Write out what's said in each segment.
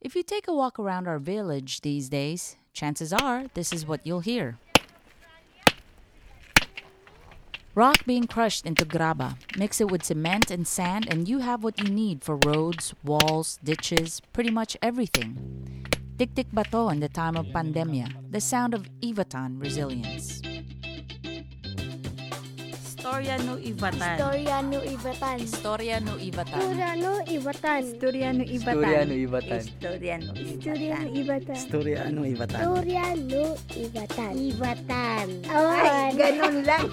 If you take a walk around our village these days, chances are this is what you'll hear. Rock being crushed into graba. Mix it with cement and sand, and you have what you need for roads, walls, ditches, pretty much everything. Tik-tik bato in the time of pandemia, the sound of Ivatan resilience. Storya no Ivatan. Storya no Ibatan. Historia no Ivatan. Storya no Ibatan. Storya no Ivatan. Storya no Ivatan. Storya no Ibatan. Storya ano Ivatan? Storya no Ibatan. Ibatan. Ay, ganun lang.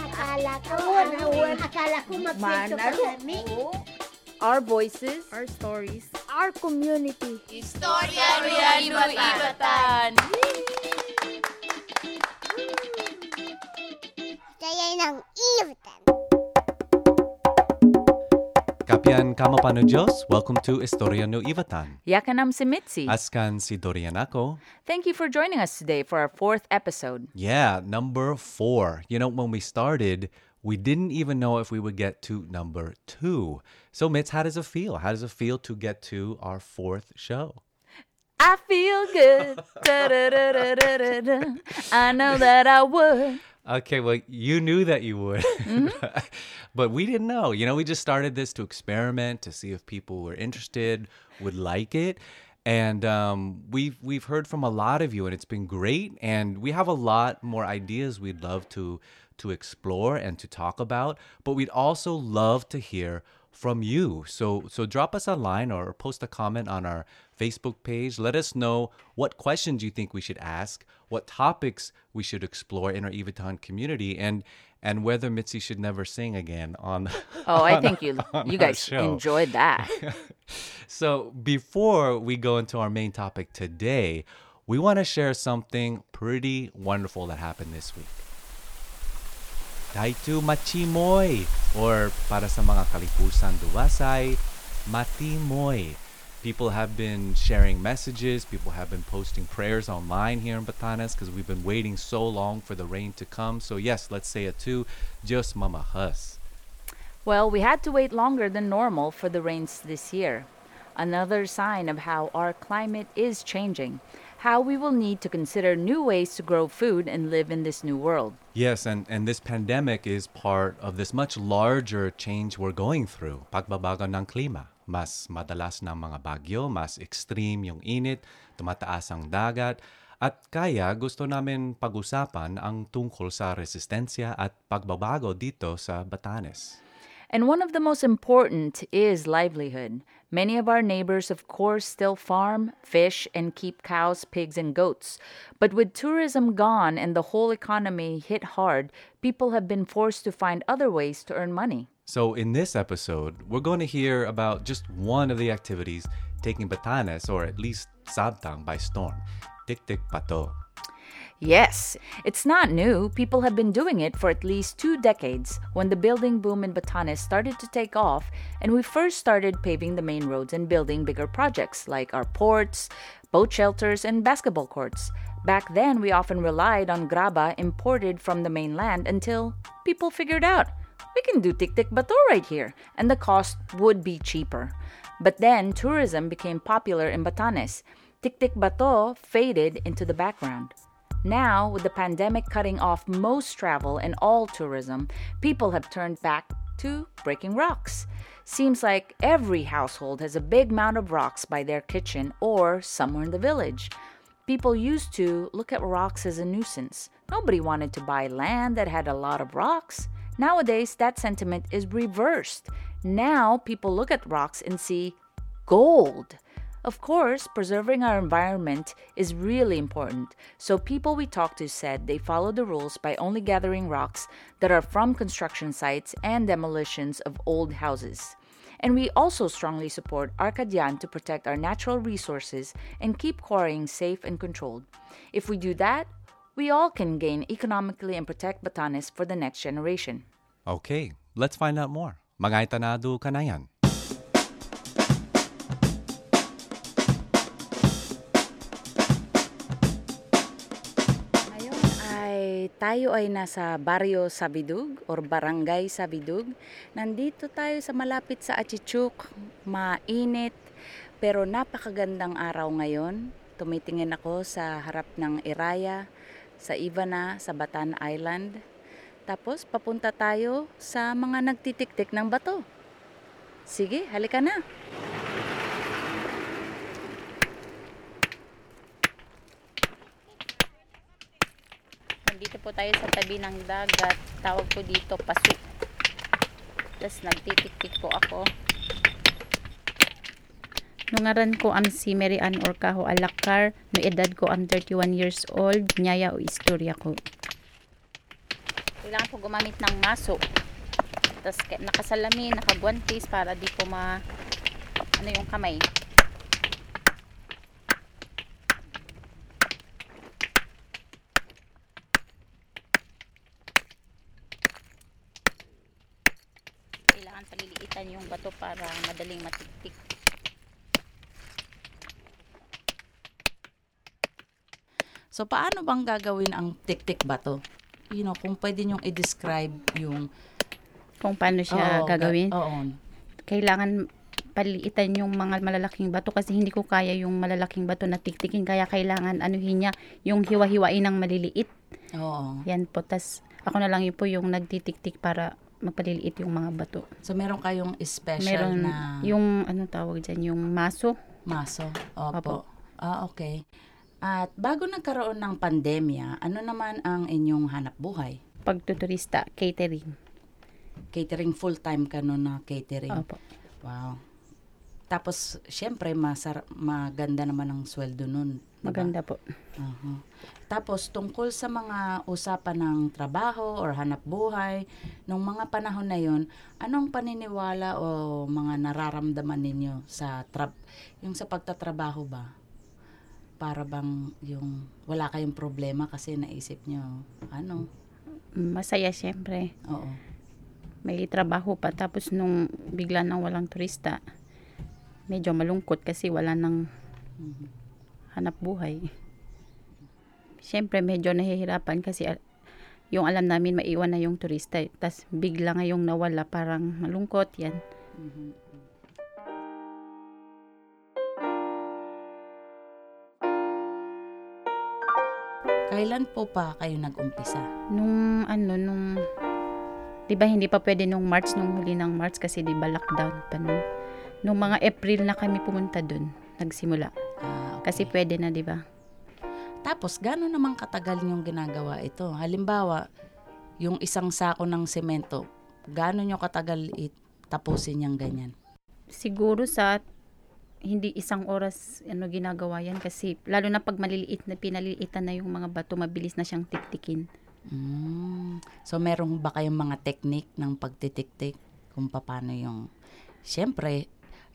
Akala ko, awon, akala ko magkwento ka kami. Our voices. Our stories. Our community. Historia no Ivatan. Kaya ng. Kapian Kamapano Diyos, welcome to Historia no Ivatan. Yakanam si Mitzi. Askan si Dorian ako. Thank you for joining us today for our fourth episode. Yeah, number four. You know, when we started, we didn't even know if we would get to number two. So, Mitz, how does it feel? How does it feel to get to our fourth show? I feel good. I know that I would. Okay, well, you knew that you would. but we didn't know. You know, we just started this to experiment, to see if people were interested, would like it. And um, we've we've heard from a lot of you, and it's been great. And we have a lot more ideas we'd love to to explore and to talk about. But we'd also love to hear from you. So so drop us a line or post a comment on our Facebook page. Let us know what questions you think we should ask, what topics we should explore in our Evaton community, and and whether Mitzi should never sing again on. Oh, I think you you guys enjoyed that. So before we go into our main topic today, we want to share something pretty wonderful that happened this week. Daitu machimoy or para sa mga kalipusan duwasay, matimoy. People have been sharing messages, people have been posting prayers online here in Batanes because we've been waiting so long for the rain to come. So yes, let's say it too. Dios mamahas. Well, we had to wait longer than normal for the rains this year. Another sign of how our climate is changing, how we will need to consider new ways to grow food and live in this new world. Yes, and, and this pandemic is part of this much larger change we're going through. Pagbabago ng klima. Mas madalas ng mga bagyo, mas extreme yung init, tumataas ang dagat, at kaya gusto namin pag-usapan ang tungkol sa resistensya at pagbabago dito sa Batanes. And one of the most important is livelihood. Many of our neighbors, of course, still farm, fish, and keep cows, pigs, and goats. But with tourism gone and the whole economy hit hard, people have been forced to find other ways to earn money. So in this episode, we're going to hear about just one of the activities taking Batanes, or at least Sabtang, by storm. Tik-tik pato. Yes, it's not new. People have been doing it for at least two decades when the building boom in Batanes started to take off and we first started paving the main roads and building bigger projects like our ports, boat shelters, and basketball courts. Back then, we often relied on graba imported from the mainland until people figured out we can do Tik Tik Bato right here, and the cost would be cheaper. But then tourism became popular in Batanes. Tik Tik Bato faded into the background. Now, with the pandemic cutting off most travel and all tourism, people have turned back to breaking rocks. Seems like every household has a big mound of rocks by their kitchen or somewhere in the village. People used to look at rocks as a nuisance. Nobody wanted to buy land that had a lot of rocks. Nowadays, that sentiment is reversed. Now, people look at rocks and see gold. Of course, preserving our environment is really important, so people we talked to said they follow the rules by only gathering rocks that are from construction sites and demolitions of old houses. And we also strongly support Arcadian to protect our natural resources and keep quarrying safe and controlled. If we do that, we all can gain economically and protect Batanes for the next generation. Okay, let's find out more. Magay tanado tayo ay nasa Barrio Sabidug or Barangay Sabidug. Nandito tayo sa malapit sa Achichuk, mainit, Pero napakagandang araw ngayon. Tumitingin ako sa harap ng Iraya, sa Ivana, sa Batan Island. Tapos papunta tayo sa mga nagtitiktik ng bato. Sige, halika na. Nandito po tayo sa tabi ng dagat. Tawag ko dito paso. Tapos nagtitiktik po ako. Nungaran ko am si Mary Ann Orcajo Alakar, no edad ko am 31 years old, nyaya o istorya ko. Kailangan po gumamit ng maso. Tapos ka- nakasalamin, nakagwantis para di po ma ano yung kamay. Kailangan bato para madaling matiktik. So, paano bang gagawin ang tiktik bato? You know, kung pwede niyong i-describe yung Kung paano siya Oo, gagawin. ga- Oo. Kailangan paliitan yung mga malalaking bato kasi hindi ko kaya yung malalaking bato na tiktikin. Kaya kailangan anuhin niya yung hiwa-hiwain ng maliliit. Oo. Yan po. Tas ako na lang yun po yung nagtitiktik para magpaliliit yung mga bato. So, meron kayong special Meron na yung ano tawag dyan, yung maso. maso. Opo. Opo. Ah, okay. At bago nagkaroon ng pandemya, ano naman ang inyong hanap buhay? Pagtuturista, catering. Catering full-time ka no na catering. Opo. Wow. Tapos, syempre, masar maganda naman ang sweldo diba? Maganda po. Aha. Tapos, tungkol sa mga usapan ng trabaho or hanap buhay, nung mga panahon na yon, anong paniniwala o mga nararamdaman ninyo sa trab yung sa pagtatrabaho ba? Para bang yung wala kayong problema kasi naisip nyo, ano? Masaya syempre. Oo. May trabaho pa. Tapos nung bigla nang walang turista, medyo malungkot kasi wala nang Mhm. Hanap buhay. Siyempre, medyo nahihirapan kasi yung alam namin maiwan na yung turista. Tapos bigla ngayong nawala, parang malungkot yan. Mhm. Kailan po pa kayo nag-umpisa? Nung ano, nung... Di ba hindi pa pwede nung March, nung huli ng March kasi di ba lockdown pa nun. Nung mga April na kami pumunta dun, nagsimula. Ah, Kasi pwede na, di ba? Tapos, gano'n naman katagal niyong ginagawa ito? Halimbawa, yung isang sako ng semento, gano'n niyo katagal it tapusin niyang ganyan? siguro sa hindi isang oras ano ginagawa yan kasi lalo na pag maliliit na pinaliliitan na yung mga bato mabilis na siyang tiktikin Mm. So, meron ba kayong mga technique ng pagtitik-tik? Kung paano yung... Siyempre,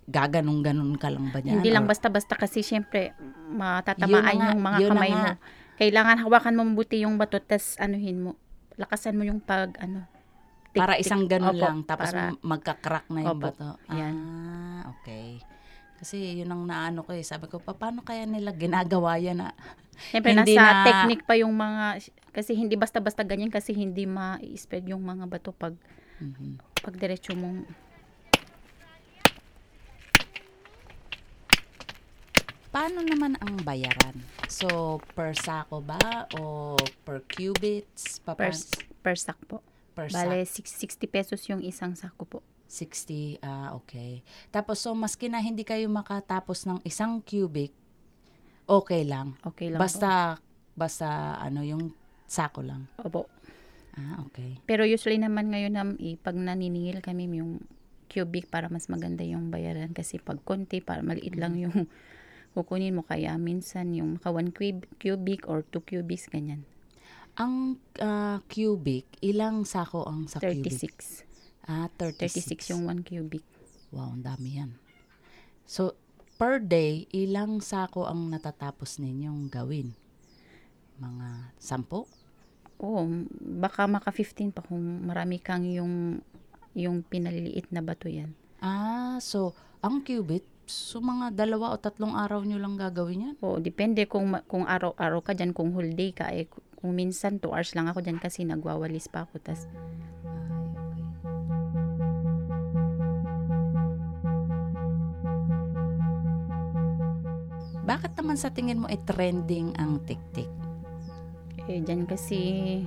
gaganong-ganon ka lang ba niyan? hindi lang basta-basta kasi syempre matatamaan nga, yung mga kamay mo kailangan hawakan mo mabuti yung bato tas anuhin mo lakasan mo yung pag ano tik- Para isang ganon Opo, lang, tapos para- magka-crack na yung Opo, bato. yan. Ah, okay. Kasi yun ang naano ko eh. Sabi ko, "Pa- paano kaya nila ginagawa yan na Siyempre, Hindi nasa na- technique pa yung mga, kasi hindi basta-basta ganyan kasi hindi ma-spread yung mga bato pag, Mhm. pag diretso mong, Paano naman ang bayaran? So, per sako ba? O per cubits? Pa, per, per sack po. per Bale, six- 60 pesos yung isang sako po. 60, ah, okay. Tapos, so, maski na hindi kayo makatapos ng isang cubic, okay lang. Okay lang Basta, basta, ano, yung sako lang. po. Opo. Ah, okay. Pero usually naman ngayon na eh, pag naniningil kami yung cubic para mas maganda yung bayaran kasi pag konti para maliit lang yung kukunin mo kaya minsan yung maka 1 cub- cubic or 2 cubics ganyan. Ang ah, cubic, ilang sako ang sa cubic? 36. Ah, 36. 36 yung 1 cubic. Wow, ang dami yan. So, per day, ilang sako ang natatapos ninyong gawin? Mga sampo? Oo, baka maka 15 pa kung marami kang yung yung pinaliliit na bato yan. Ah, so, ang cubit, so mga dalawa o tatlong araw nyo lang gagawin yan? Oo, depende kung kung araw-araw ka dyan, kung whole day ka, eh, kung minsan 2 hours lang ako dyan kasi nagwawalis pa ako. Tas, Bakit naman sa tingin mo ay trending ang tiktik? Eh, dyan kasi,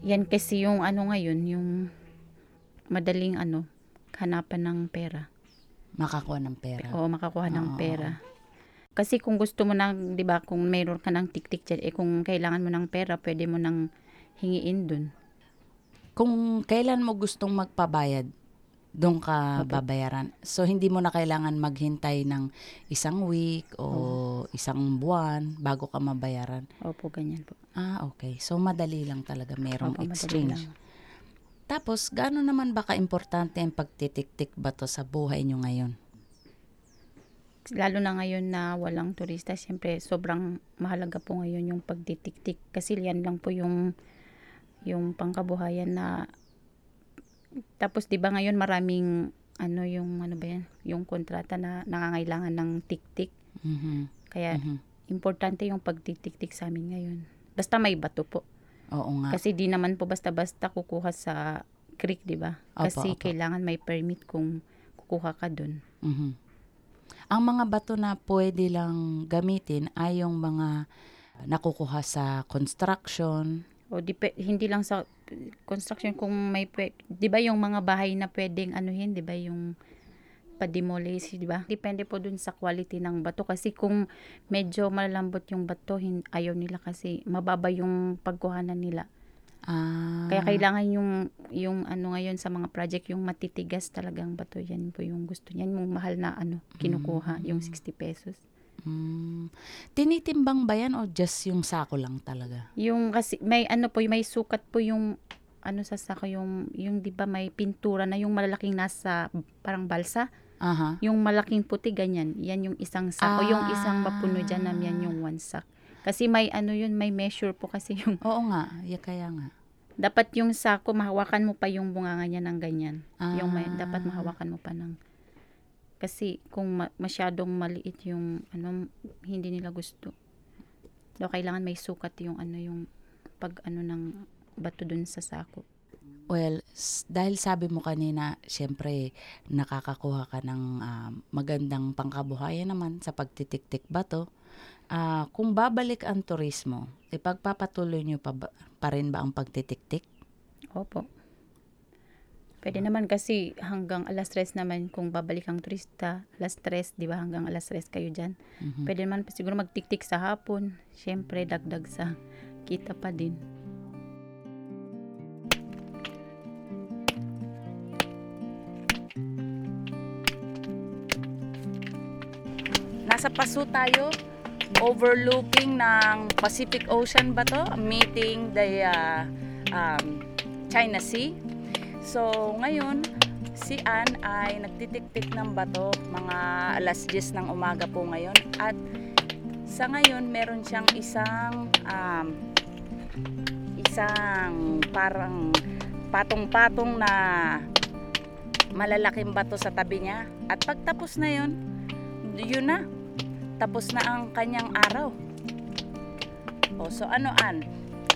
yan kasi yung ano ngayon, yung madaling ano, hanapan ng pera. Makakuha ng pera. O makakuha ng Oo. pera. Kasi kung gusto mo nang, di ba, kung mayroon ka ng tik-tik dyan, eh kung kailangan mo ng pera, pwede mo nang hingiin dun. Kung kailan mo gustong magpabayad, doon ka babayaran. So, hindi mo na kailangan maghintay ng isang week o isang buwan bago ka mabayaran. Opo, ganyan po. Ah, okay. So, madali lang talaga merong Opo, exchange. Tapos, gaano naman ba ka-importante ang pagtitik-tik ba to sa buhay nyo ngayon? Lalo na ngayon na walang turista, siyempre sobrang mahalaga po ngayon yung pagtitik-tik. Kasi yan lang po yung yung pangkabuhayan na tapos 'di ba ngayon maraming ano yung ano ba yan yung kontrata na nangangailangan ng tik-tik Mhm. kaya Mhm. importante yung pagtitik-tik sa amin ngayon basta may bato po Oo nga. kasi di naman po basta-basta kukuha sa creek 'di ba Opo, kasi opo. kailangan may permit kung kukuha ka dun Mhm. Ang mga bato na pwede lang gamitin ay yung mga nakukuha sa construction. o dipe, hindi lang sa construction kung may 'di ba yung mga bahay na pwedeng anuhin 'di ba yung pa-demolish 'di ba? Depende po dun sa quality ng bato. Kasi kung medyo malambot yung bato ayaw nila kasi mababa yung pagkuhanan nila. Ah, kaya kailangan yung yung ano ngayon sa mga project yung matitigas talagang bato. Yan po yung gusto niyan yung mahal na ano kinukuha yung 60 pesos. Mm, tinitimbang ba yan o just yung sako lang talaga? Yung kasi may ano po, may sukat po yung ano sa sako yung yung 'di ba may pintura na yung malalaking nasa parang balsa, Aha. yung malaking puti ganyan. Yan yung isang sako, yung isang mapuno diyan na yan yung one sack. Kasi may ano yun, may measure po kasi yung Oo nga, ya kaya nga. dapat yung sako mahawakan mo pa yung bunganga niya ng ganyan. Yung may, Ah. dapat mahawakan mo pa ng kasi kung ma- masyadong maliit yung ano hindi nila gusto. So, kailangan may sukat yung ano yung pag ano ng bato dun sa sako. Well, dahil sabi mo kanina, syempre, nakakakuha ka ng ah, magandang pangkabuhayan naman sa pagtitik-tik bato. Ah, kung babalik ang turismo, ipagpapatuloy nyo pa, ba- pa rin ba ang pagtitik-tik? Opo. Pwede naman kasi hanggang alas 3 naman kung babalik ang turista, alas 3, di ba hanggang alas 3 kayo dyan. Mhm. Pwede naman siguro magtiktik sa hapon. Siyempre, dagdag sa kita pa din. Nasa Paso tayo, overlooking ng Pacific Ocean ba to? Meeting the uh, um, China Sea. So, ngayon, si Ann ay nagtitik-tik ng bato mga alas 10 ng umaga po ngayon. At sa ngayon, meron siyang isang um, isang parang patong-patong na malalaking bato sa tabi niya. At pagtapos na yon, yun na. Tapos na ang kanyang araw. O, so ano, An?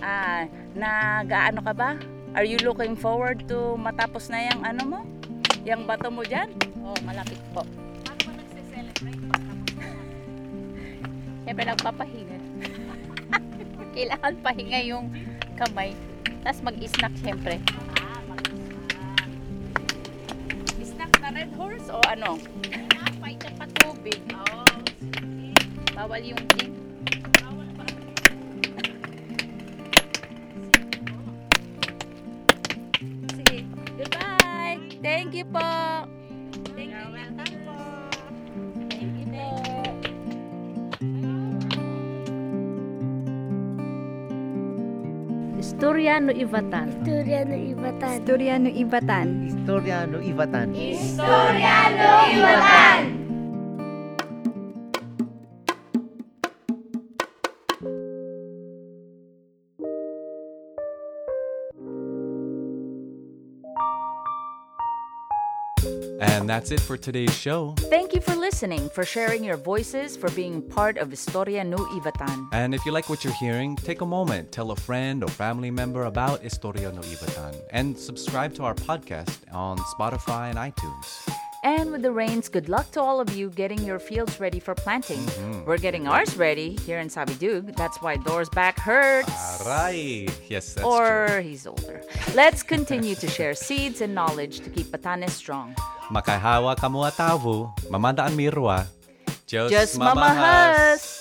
Ah, nag-ano ka ba? Are you looking forward to matapos na yung ano mo? Yung bato mo dyan? Oh, malapit po. Siyempre, nagpapahinga. Kailangan pahinga yung kamay. Tapos mag-snack siyempre. Snack na red horse o ano? Bawal yung gin. Sige. Goodbye! Thank you po! Thank you. Welcome po! Thank you po! Istorya no Ivatan. Istorya ng Ibatan. Istorya no Ivatan. Istorya no Ivatan. And that's it for today's show. Thank you for listening, for sharing your voices, for being part of Historia No Ivatan. And if you like what you're hearing, take a moment, tell a friend or family member about Historia no Ibatan, and subscribe to our podcast on Spotify and iTunes. And with the rains, good luck to all of you getting your fields ready for planting. Mm-hmm. We're getting ours ready here in Sabidug. That's why Door's back hurts. Aray. Yes, that's true. or he's older. Let's continue to share seeds and knowledge to keep Batanes strong. Makahawa kamu atavu, mamandaan mirwa. Diyos Just mamahas!